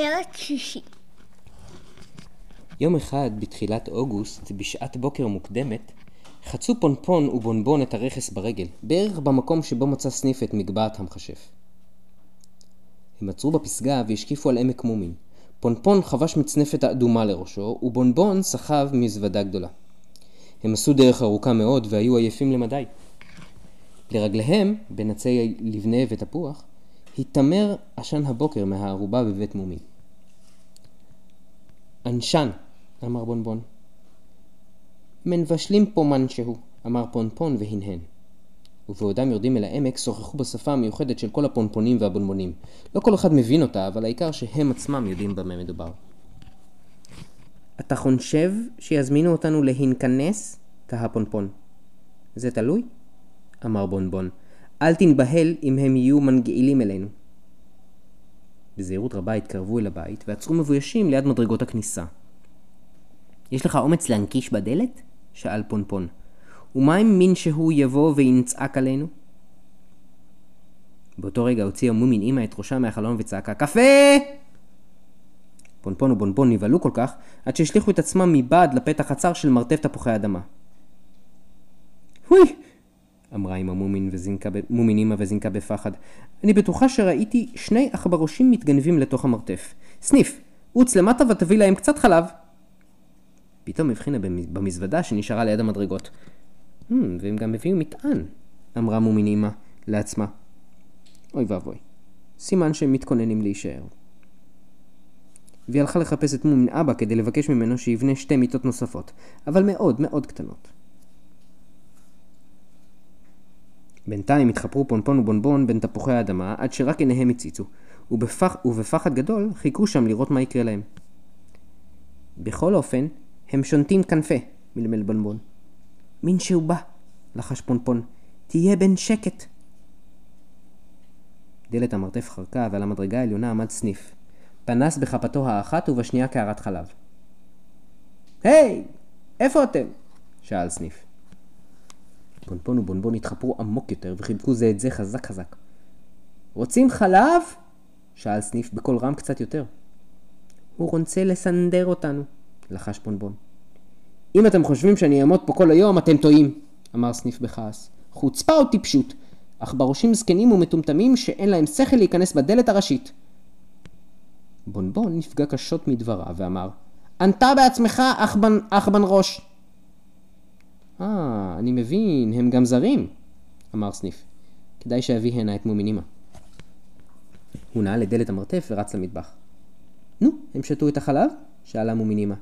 פרק שישי יום אחד בתחילת אוגוסט, בשעת בוקר מוקדמת, חצו פונפון ובונבון את הרכס ברגל, בערך במקום שבו מצא סניף את מגבעת המכשף. הם עצרו בפסגה והשקיפו על עמק מומין. פונפון חבש מצנפת האדומה לראשו, ובונבון סחב מזוודה גדולה. הם עשו דרך ארוכה מאוד והיו עייפים למדי. לרגליהם, בין עצי לבנה ותפוח, התעמר עשן הבוקר מהערובה בבית מומין. ענשן, אמר בונבון. מנבשלים פה משהו, אמר פונפון והנהן. ובעודם יורדים אל העמק, שוחחו בשפה המיוחדת של כל הפונפונים והבונבונים. לא כל אחד מבין אותה, אבל העיקר שהם עצמם יודעים במה מדובר. אתה חושב שיזמינו אותנו להינכנס? תהה פונפון. זה תלוי? אמר בונבון. אל תנבהל אם הם יהיו מנגעילים אלינו. בזהירות רבה התקרבו אל הבית ועצרו מבוישים ליד מדרגות הכניסה. יש לך אומץ להנקיש בדלת? שאל פונפון. ומה אם מין שהוא יבוא וינצעק עלינו? באותו רגע הוציאה מומין אמא את ראשה מהחלון וצעקה קפה! פונפון ובונבון נבהלו כל כך עד שהשליכו את עצמם מבעד לפתח הצר של מרתף תפוחי אדמה. הוי! אמרה אמא מומין, וזינקה, מומין אמא וזינקה בפחד. אני בטוחה שראיתי שני עכברושים מתגנבים לתוך המרתף. סניף, עוץ למטה ותביא להם קצת חלב. פתאום הבחינה במזוודה שנשארה ליד המדרגות. Hmm, והם גם הביאו מטען, אמרה מומין אמא לעצמה. אוי ואבוי, סימן שהם מתכוננים להישאר. והיא הלכה לחפש את מומין אבא כדי לבקש ממנו שיבנה שתי מיטות נוספות, אבל מאוד מאוד קטנות. בינתיים התחפרו פונפון ובונבון בין תפוחי האדמה עד שרק עיניהם הציצו, ובפח, ובפחד גדול חיכו שם לראות מה יקרה להם. בכל אופן, הם שונטים כנפה, מלמל בונבון. מין שהוא בא, לחש פונפון. תהיה בן שקט. דלת המרתף חרקה ועל המדרגה העליונה עמד סניף. פנס בכפתו האחת ובשנייה קערת חלב. היי! Hey, איפה אתם? שאל סניף. פונפון ובונבון התחפרו עמוק יותר וחיבקו זה את זה חזק חזק. רוצים חלב? שאל סניף בקול רם קצת יותר. הוא רוצה לסנדר אותנו, לחש פונבון. אם אתם חושבים שאני אעמוד פה כל היום, אתם טועים, אמר סניף בכעס. חוצפה או טיפשות, אך בראשים זקנים ומטומטמים שאין להם שכל להיכנס בדלת הראשית. בונבון נפגע קשות מדבריו ואמר, ענתה בעצמך, אחבן, אחבן ראש. אה, אני מבין, הם גם זרים, אמר סניף. כדאי שאביא הנה את מומינימה. הוא נעל לדלת המרתף ורץ למטבח. נו, הם שתו את החלב? שאלה מומינימה.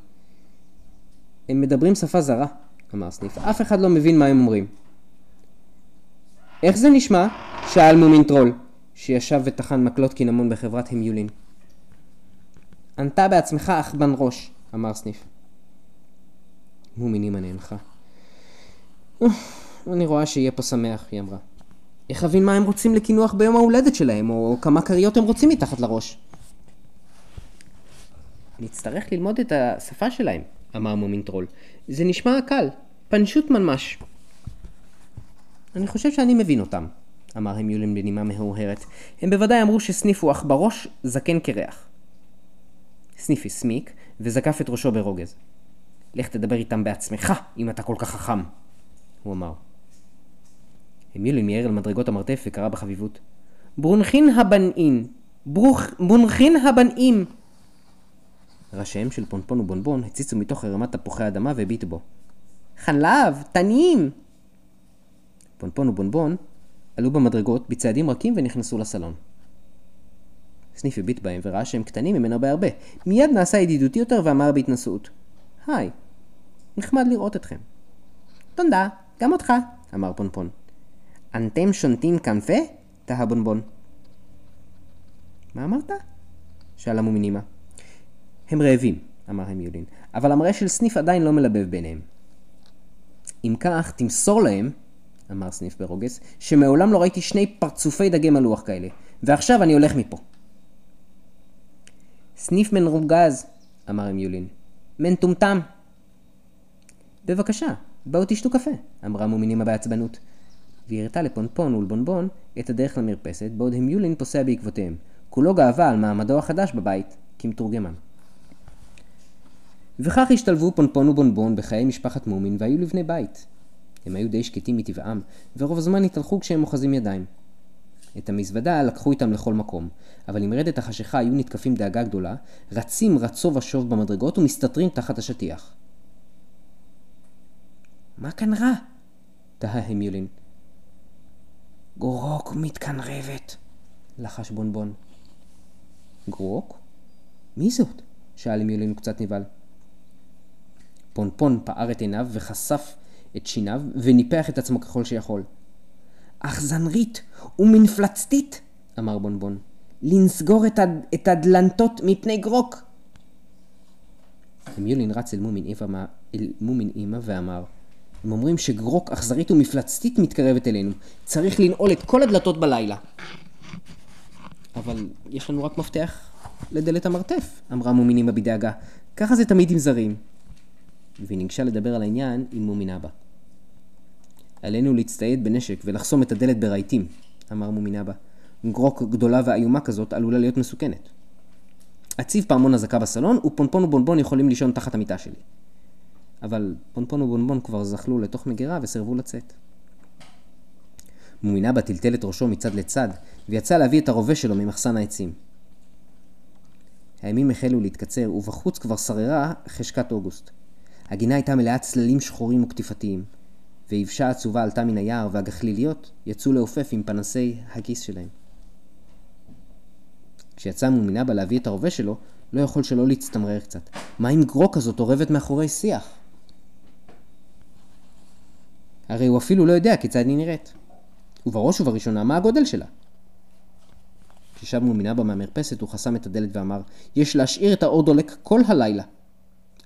הם מדברים שפה זרה, אמר סניף. אף אחד לא מבין מה הם אומרים. איך זה נשמע? שאל מומין טרול, שישב וטחן מקלות קינמון בחברת המיולין. ענתה בעצמך אכבן ראש, אמר סניף. מומינימה נאנחה. אני רואה שיהיה פה שמח, היא אמרה. איך אבין מה הם רוצים לקינוח ביום ההולדת שלהם, או כמה כריות הם רוצים מתחת לראש? נצטרך ללמוד את השפה שלהם, אמר מומין טרול. זה נשמע קל, פנשות ממש. אני חושב שאני מבין אותם, אמר המיולין בנימה מהורהרת. הם בוודאי אמרו שסניף הוא אך בראש זקן קרח. סניף הסמיק וזקף את ראשו ברוגז. לך תדבר איתם בעצמך, אם אתה כל כך חכם, הוא אמר. המיולין מיהר אל מדרגות המרתף וקרא בחביבות. ברונחין הבנאים, ברוך... ברונחין הבנאים! ראשיהם של פונפון ובונבון הציצו מתוך ערמת תפוחי אדמה והביטו בו. חלב! תנים! פונפון ובונבון עלו במדרגות בצעדים רכים ונכנסו לסלון. סניף הביט בהם וראה שהם קטנים ממנו בהרבה. מיד נעשה ידידותי יותר ואמר בהתנשאות: היי, נחמד לראות אתכם. תודה, גם אותך, אמר פונפון. אנתם שונטים כנפה? תהה בונבון. מה אמרת? שאלה מומינימה. הם רעבים, אמר המיולין, אבל המראה של סניף עדיין לא מלבב ביניהם. אם כך, תמסור להם, אמר סניף ברוגז, שמעולם לא ראיתי שני פרצופי דגי מלוח כאלה, ועכשיו אני הולך מפה. סניף מנרוגז, אמר המיולין. מנטומטם. בבקשה, בואו תשתו קפה, אמרה מומינימה בעצבנות. והיא הראתה לפונפון ולבונבון את הדרך למרפסת, בעוד המיולין פוסע בעקבותיהם. כולו גאווה על מעמדו החדש בבית. כמתורגמן. וכך השתלבו פונפון ובונבון בחיי משפחת מומין והיו לבני בית. הם היו די שקטים מטבעם, ורוב הזמן התהלכו כשהם אוחזים ידיים. את המזוודה לקחו איתם לכל מקום, אבל עם רדת החשיכה היו נתקפים דאגה גדולה, רצים רצו ושוב במדרגות ומסתתרים תחת השטיח. מה כאן רע? תהה המיולין. גרוק מתקנרבת, לחש בונבון. גרוק? מי זאת? שאל המיולין קצת נבהל. פונפון פער את עיניו וחשף את שיניו וניפח את עצמו ככל שיכול. אכזנרית ומנפלצתית, אמר בונבון. לנסגור את, הד... את הדלנתות מפני גרוק. המיולין רץ אל מומין אימא ואמר, הם אומרים שגרוק אכזרית ומפלצתית מתקרבת אלינו. צריך לנעול את כל הדלתות בלילה. אבל יש לנו רק מפתח לדלת המרתף, אמרה מומין אימא בדאגה. ככה זה תמיד עם זרים. והיא ניגשה לדבר על העניין עם מומין אבא. עלינו להצטייד בנשק ולחסום את הדלת ברהיטים, אמר מומין אבא. גרוק גדולה ואיומה כזאת עלולה להיות מסוכנת. אציב פעמון אזעקה בסלון, ופונפון ובונבון יכולים לישון תחת המיטה שלי. אבל פונפון ובונבון כבר זחלו לתוך מגירה וסירבו לצאת. מומין אבא טלטל את ראשו מצד לצד, ויצא להביא את הרובה שלו ממחסן העצים. הימים החלו להתקצר, ובחוץ כבר שררה חשכת אוגוסט. הגינה הייתה מלאת צללים שחורים וקטיפתיים, ויבשה עצובה עלתה מן היער, והגחליליות יצאו לעופף עם פנסי הכיס שלהם. כשיצא מומינבה להביא את הרובה שלו, לא יכול שלא להצטמרר קצת. מה אם גרוק כזאת אורבת מאחורי שיח? הרי הוא אפילו לא יודע כיצד היא נראית. ובראש ובראשונה, מה הגודל שלה? כששב מומינבה מהמרפסת, הוא חסם את הדלת ואמר, יש להשאיר את האור דולק כל הלילה.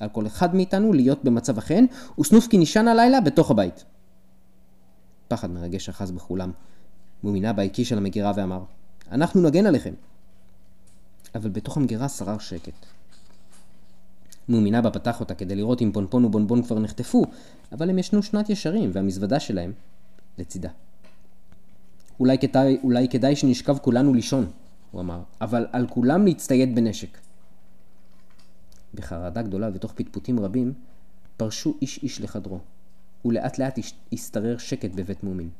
על כל אחד מאיתנו להיות במצב החן, וסנופקי נשען הלילה בתוך הבית. פחד מרגש אחז בכולם. מומינבה הקיש על המגירה ואמר, אנחנו נגן עליכם. אבל בתוך המגירה שרר שקט. מומינבה פתח אותה כדי לראות אם פונפון ובונבון כבר נחטפו, אבל הם ישנו שנת ישרים, והמזוודה שלהם לצידה. אולי כדאי, אולי כדאי שנשכב כולנו לישון, הוא אמר, אבל על כולם להצטייד בנשק. בחרדה גדולה ותוך פטפוטים רבים, פרשו איש איש לחדרו, ולאט לאט השתרר שקט בבית מומין.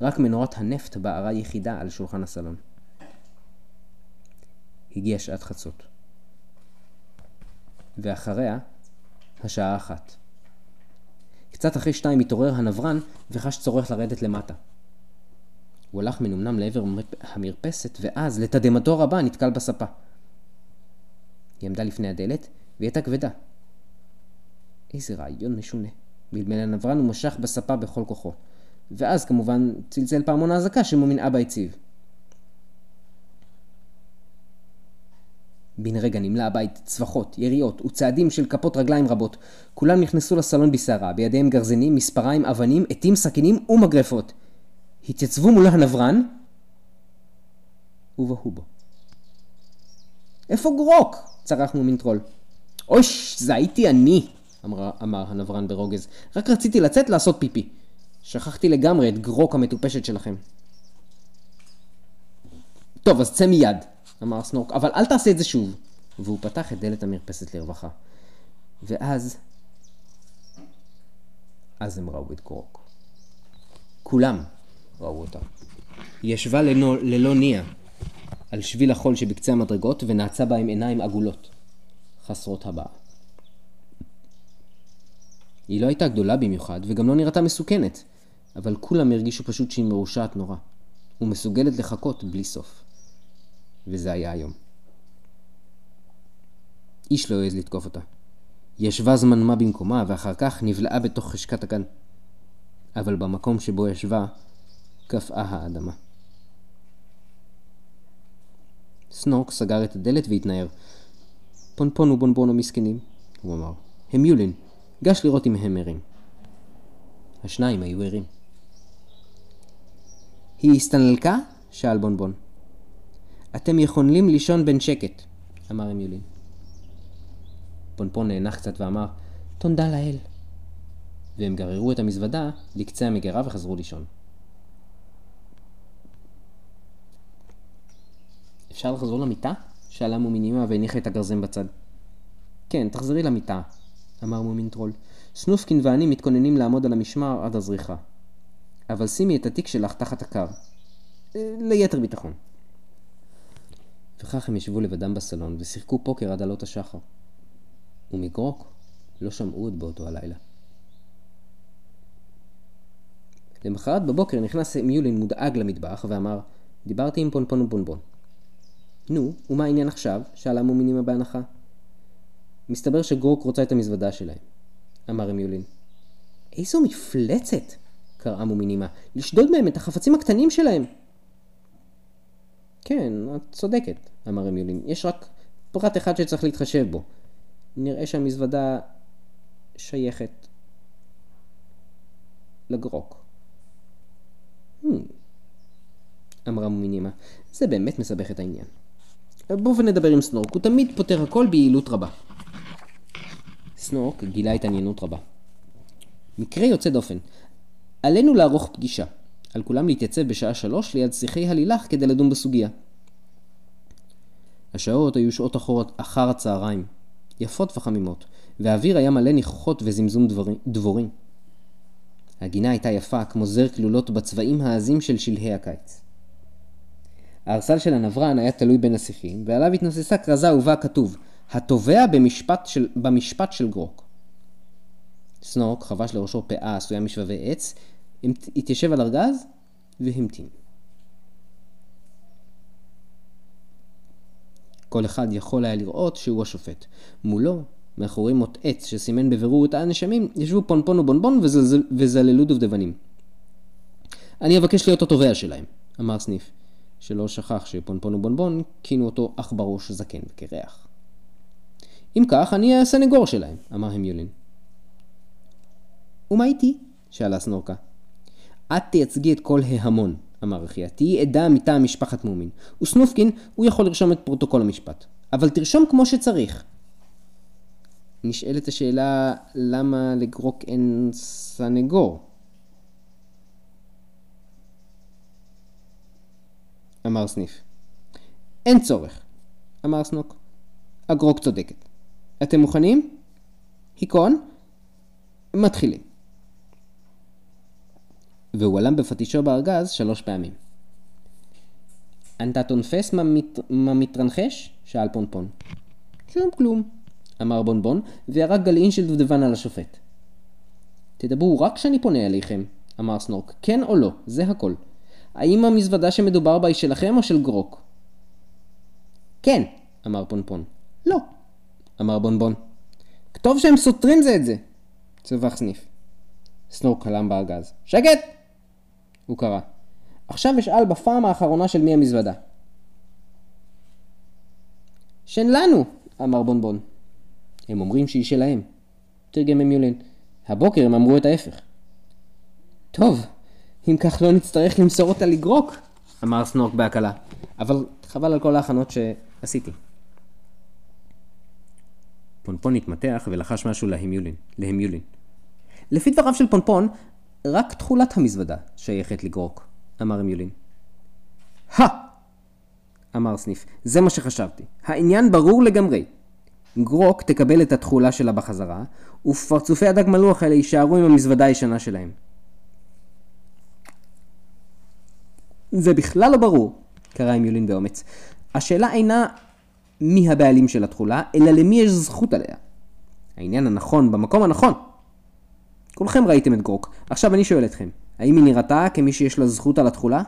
רק מנורת הנפט בערה יחידה על שולחן הסלון. הגיעה שעת חצות. ואחריה, השעה אחת. קצת אחרי שתיים התעורר הנברן וחש צורך לרדת למטה. הוא הלך מנומנם לעבר המרפסת, ואז, לתדהמתו הרבה, נתקל בספה. היא עמדה לפני הדלת, והיא הייתה כבדה. איזה רעיון משונה. בלבל הנברן הוא משך בספה בכל כוחו. ואז כמובן צלצל פעמון האזעקה שמומין אבא הציב. בן רגע נמלא הבית צווחות, יריות וצעדים של כפות רגליים רבות. כולם נכנסו לסלון בסערה, בידיהם גרזינים, מספריים, אבנים, עטים, סכינים ומגרפות. התייצבו מול הנברן ובהו בו. איפה גרוק? צרח מומין טרול. אויש, זה הייתי אני, אמר, אמר הנברן ברוגז. רק רציתי לצאת לעשות פיפי. שכחתי לגמרי את גרוק המטופשת שלכם. טוב, אז צא מיד, אמר סנורק, אבל אל תעשה את זה שוב. והוא פתח את דלת המרפסת לרווחה. ואז... אז הם ראו את גרוק. כולם ראו אותה. היא ישבה ללא, ללא ניע על שביל החול שבקצה המדרגות ונעצה בה עם עיניים עגולות, חסרות הבאה. היא לא הייתה גדולה במיוחד וגם לא נראתה מסוכנת, אבל כולם הרגישו פשוט שהיא מרושעת נורא, ומסוגלת לחכות בלי סוף. וזה היה היום. איש לא העז לתקוף אותה. היא ישבה זמן מה במקומה, ואחר כך נבלעה בתוך חשקת הגן. אבל במקום שבו ישבה, קפאה האדמה. סנורק סגר את הדלת והתנער. פונפון ובונבון המסכנים, הוא אמר. הם יולין, גש לראות אם הם ערים. השניים היו ערים. היא הסתנלקה? שאל בונבון. אתם יכולים לישון בין שקט, אמר אמיולין. פונפון נאנח קצת ואמר, תודה לאל. והם גררו את המזוודה לקצה המגירה וחזרו לישון. אפשר לחזור למיטה? שאלה מומינימה והניחה את הגרזן בצד. כן, תחזרי למיטה, אמר מומינטרול. סנופקין ואני מתכוננים לעמוד על המשמר עד הזריחה. אבל שימי את התיק שלך תחת הקר. אה, ליתר ביטחון. וכך הם ישבו לבדם בסלון ושיחקו פוקר עד עלות השחר. ומגרוק לא שמעו עוד באותו הלילה. למחרת בבוקר נכנס מיולין מודאג למטבח ואמר, דיברתי עם פונפון ובונבון. נו, ומה העניין עכשיו? שאלה מומינימה בהנחה. מסתבר שגרוק רוצה את המזוודה שלהם, אמר מיולין. איזו מפלצת! קראה מומינימה. לשדוד מהם את החפצים הקטנים שלהם! כן, את צודקת, אמר מיולין. יש רק פרט אחד שצריך להתחשב בו. נראה שהמזוודה שייכת לגרוק. Hmm. אמרה מומינימה, זה באמת מסבך את העניין. בואו ונדבר עם סנורק, הוא תמיד פותר הכל ביעילות רבה. סנורק גילה התעניינות רבה. מקרה יוצא דופן. עלינו לערוך פגישה. על כולם להתייצב בשעה שלוש ליד שיחי הלילך כדי לדון בסוגיה. השעות היו שעות אחור, אחר הצהריים, יפות וחמימות, והאוויר היה מלא ניחוחות וזמזום דבורים. הגינה הייתה יפה כמו זר כלולות בצבעים העזים של שלהי הקיץ. הארסל של הנברן היה תלוי בין השיחים, ועליו התנוססה כרזה ובה כתוב התובע במשפט של, במשפט של גרוק. סנורק חבש לראשו פאה עשויה משבבי עץ, התיישב על ארגז והמתין. כל אחד יכול היה לראות שהוא השופט. מולו מאחורי מוט עץ שסימן בבירור את הנשמים, ישבו פונפון ובונבון וזל... וזללו דובדבנים. אני אבקש להיות התובע שלהם, אמר סניף, שלא שכח שפונפון ובונבון כינו אותו עכברוש זקן וקירח. אם כך, אני הסנגור שלהם, אמר המיולין. ומה איתי? שאלה סנורקה. את תייצגי את כל ההמון, אמר אחיה. תהיי עדה מטעם משפחת מומין. וסנופקין, הוא יכול לרשום את פרוטוקול המשפט. אבל תרשום כמו שצריך. נשאלת השאלה למה לגרוק אין סנגור? אמר סניף. אין צורך, אמר סנוק. הגרוק צודקת. אתם מוכנים? היכון? מתחילים. והוא עלם בפטישו בארגז שלוש פעמים. אתה תונפס מה מתרנחש? שאל פונפון. שום כלום. אמר בונבון, וירק גלעין של דובדבן על השופט. תדברו רק כשאני פונה אליכם, אמר סנורק, כן או לא, זה הכל. האם המזוודה שמדובר בה היא שלכם או של גרוק? כן, אמר פונפון. לא, אמר בונבון. כתוב שהם סותרים זה את זה, צווח סניף. סנורק קלם בארגז. שקט! הוא קרא. עכשיו אשאל בפעם האחרונה של מי המזוודה. שלנו! אמר בונבון. הם אומרים שהיא שלהם. תרגם ממיולין. הבוקר הם אמרו את ההפך. טוב, אם כך לא נצטרך למסור אותה לגרוק, אמר סנורק בהקלה. אבל חבל על כל ההכנות שעשיתי. פונפון התמתח ולחש משהו להמיולין. להמיולין. לפי דבריו של פונפון, רק תכולת המזוודה שייכת לגרוק, אמר המיולין. הא! אמר סניף, זה מה שחשבתי. העניין ברור לגמרי. גרוק תקבל את התכולה שלה בחזרה, ופרצופי הדג מלוח האלה יישארו עם המזוודה הישנה שלהם. זה בכלל לא ברור, קרא עם יולין באומץ. השאלה אינה מי הבעלים של התכולה, אלא למי יש זכות עליה. העניין הנכון במקום הנכון. כולכם ראיתם את גרוק, עכשיו אני שואל אתכם, האם היא נראתה כמי שיש לה זכות על התכולה?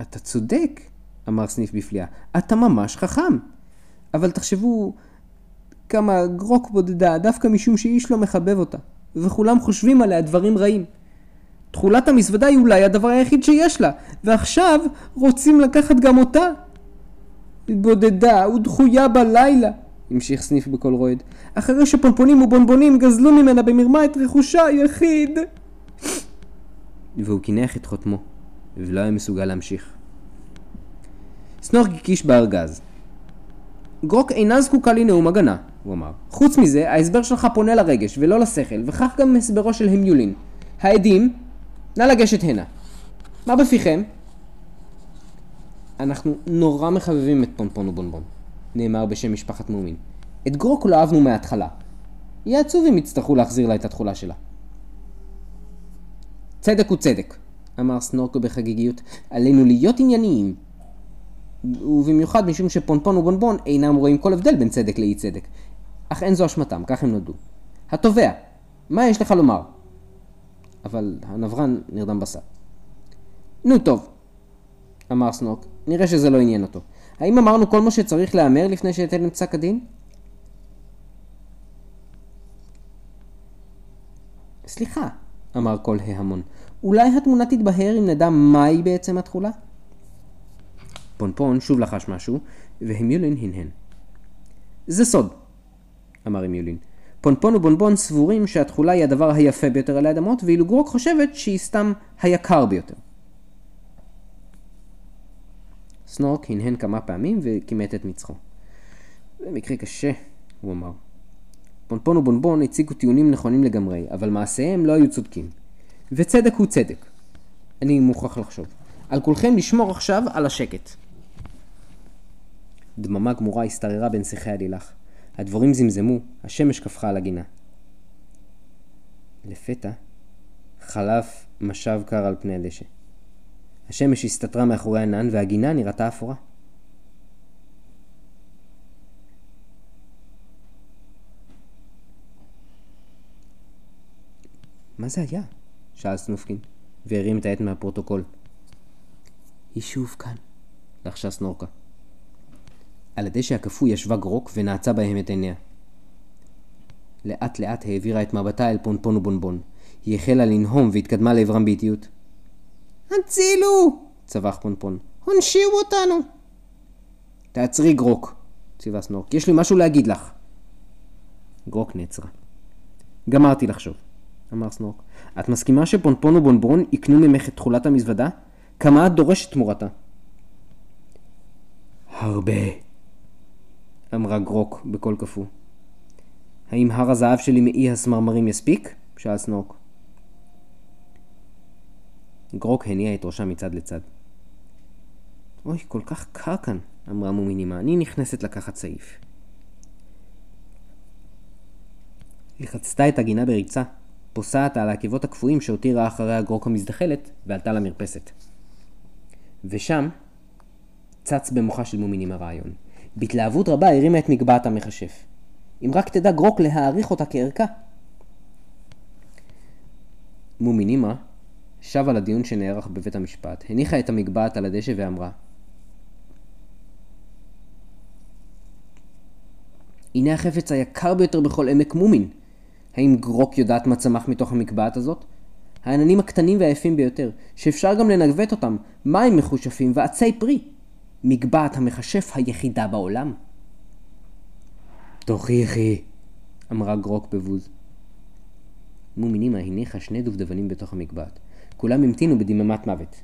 אתה צודק, אמר סניף בפליאה, אתה ממש חכם. אבל תחשבו כמה גרוק בודדה, דווקא משום שאיש לא מחבב אותה, וכולם חושבים עליה דברים רעים. תכולת המזוודה היא אולי הדבר היחיד שיש לה, ועכשיו רוצים לקחת גם אותה. בודדה ודחויה בלילה, המשיך סניף בקול רועד, אחרי שפונפונים ובונבונים גזלו ממנה במרמה את רכושה היחיד. והוא קינח את חותמו, ולא היה מסוגל להמשיך. סנורק הקיש בארגז, גרוק אינה זקוקה לנאום הגנה, הוא אמר. חוץ מזה, ההסבר שלך פונה לרגש ולא לשכל, וכך גם הסברו של המיולין. העדים, נא לגשת הנה. מה בפיכם? אנחנו נורא מחבבים את פונפון ובונבון, נאמר בשם משפחת מומין. את גרוק לא אהבנו מההתחלה. יהיה עצוב אם יצטרכו להחזיר לה את התכולה שלה. צדק הוא צדק, אמר סנורקו בחגיגיות, עלינו להיות ענייניים. ובמיוחד משום שפונפון ובונבון אינם רואים כל הבדל בין צדק לאי צדק. אך אין זו אשמתם, כך הם נולדו. התובע, מה יש לך לומר? אבל הנברן נרדם בסד. נו טוב, אמר סנוק, נראה שזה לא עניין אותו. האם אמרנו כל מה שצריך להמר לפני שאתן פסק הדין? סליחה, אמר כל ההמון, אולי התמונה תתבהר אם נדע מהי בעצם התכולה? פונפון שוב לחש משהו, והמיולין הנהן. זה סוד, אמר המיולין. פונפון ובונבון סבורים שהתכולה היא הדבר היפה ביותר על האדמות, ואילו גרוק חושבת שהיא סתם היקר ביותר. סנורק הנהן כמה פעמים וכימת את מצחו. זה מקרה קשה, הוא אמר. פונפון ובונבון הציגו טיעונים נכונים לגמרי, אבל מעשיהם לא היו צודקים. וצדק הוא צדק. אני מוכרח לחשוב. על כולכם לשמור עכשיו על השקט. דממה גמורה השתררה בין שיחי הדילך. הדבורים זמזמו, השמש קפחה על הגינה. לפתע חלף משב קר על פני הדשא. השמש הסתתרה מאחורי ענן והגינה נראתה אפורה. מה זה היה? שאל סנופקין, והרים את העט מהפרוטוקול. היא שוב כאן, לחשה סנורקה. על הדשא הקפוא ישבה גרוק ונעצה בהם את עיניה. לאט לאט העבירה את מבטה אל פונפון ובונבון. היא החלה לנהום והתקדמה לעברם באיטיות. הצילו! צווח פונפון. הושיעו אותנו! תעצרי גרוק, ציווה סנורק. יש לי משהו להגיד לך. גרוק נעצרה. גמרתי לחשוב, אמר סנורק. את מסכימה שפונפון ובונבון יקנו ממך את תכולת המזוודה? כמה את דורשת תמורתה? הרבה, אמרה גרוק בקול קפוא. האם הר הזהב שלי מאי הסמרמרים יספיק? שאל סנורק. גרוק הניעה את ראשה מצד לצד. אוי, כל כך קר כאן, אמרה מומינימה, אני נכנסת לקחת סעיף. היא חצתה את הגינה בריצה, פוסעת על העקבות הקפואים שהותירה אחריה גרוק המזדחלת, ועלתה למרפסת. ושם צץ במוחה של מומינימה רעיון. בהתלהבות רבה הרימה את מגבעת המכשף. אם רק תדע גרוק להעריך אותה כערכה. מומינימה שבה לדיון שנערך בבית המשפט, הניחה את המגבעת על הדשא ואמרה הנה החפץ היקר ביותר בכל עמק מומין. האם גרוק יודעת מה צמח מתוך המקבעת הזאת? העננים הקטנים והיפים ביותר, שאפשר גם לנגבת אותם, מים מחושפים ועצי פרי. מגבעת המכשף היחידה בעולם. תוכיחי, אמרה גרוק בבוז. מומינימה הניחה שני דובדבנים בתוך המגבעת. כולם המתינו בדממת מוות.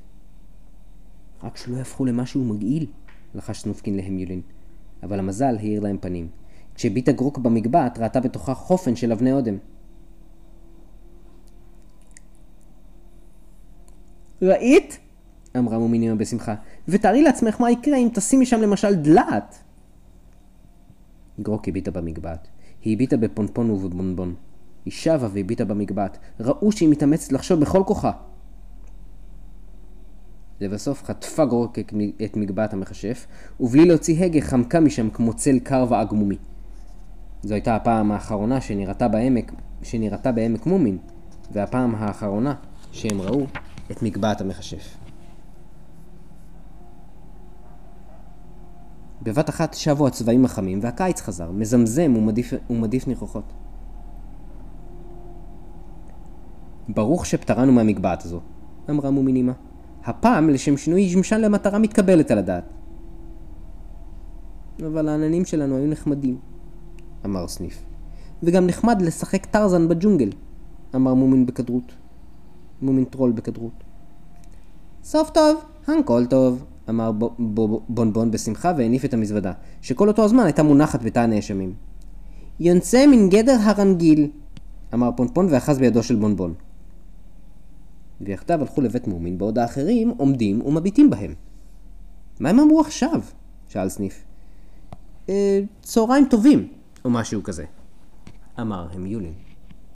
רק שלא יהפכו למשהו מגעיל, לחש סנופקין להמיולין. אבל המזל האיר להם פנים. כשהביטה גרוק במגבעת, ראתה בתוכה חופן של אבני אודם. ראית? אמרה מומינימה בשמחה, ותארי לעצמך מה יקרה אם תשימי שם למשל דלעת. גרוק הביטה במגבעת. היא הביטה בפונפון ובבונבון. היא שבה והביטה במגבעת. ראו שהיא מתאמצת לחשוב בכל כוחה. לבסוף חטפה גרוק את מגבעת המכשף, ובלי להוציא הגה חמקה משם כמו צל קר ועגמומי. זו הייתה הפעם האחרונה שנראתה בעמק, שנראתה בעמק מומין, והפעם האחרונה שהם ראו את מגבעת המכשף. בבת אחת שבו הצבעים החמים והקיץ חזר, מזמזם ומדיף, ומדיף ניחוחות. ברוך שפטרנו מהמגבעת הזו, אמרה מומינימה. הפעם, לשם שינוי, היא שימשה למטרה מתקבלת על הדעת. אבל העננים שלנו היו נחמדים, אמר סניף. וגם נחמד לשחק טרזן בג'ונגל, אמר מומין בכדרות. מומין טרול בכדרות. סוף טוב, הכל טוב, אמר בונבון בשמחה והניף את המזוודה, שכל אותו הזמן הייתה מונחת בתא הנאשמים. יונצא מן גדר הרנגיל, אמר פונפון ואחז בידו של בונבון. ויחדיו הלכו לבית מומין, בעוד האחרים עומדים ומביטים בהם. מה הם אמרו עכשיו? שאל סניף. אה, צהריים טובים, או משהו כזה, אמר המיולין.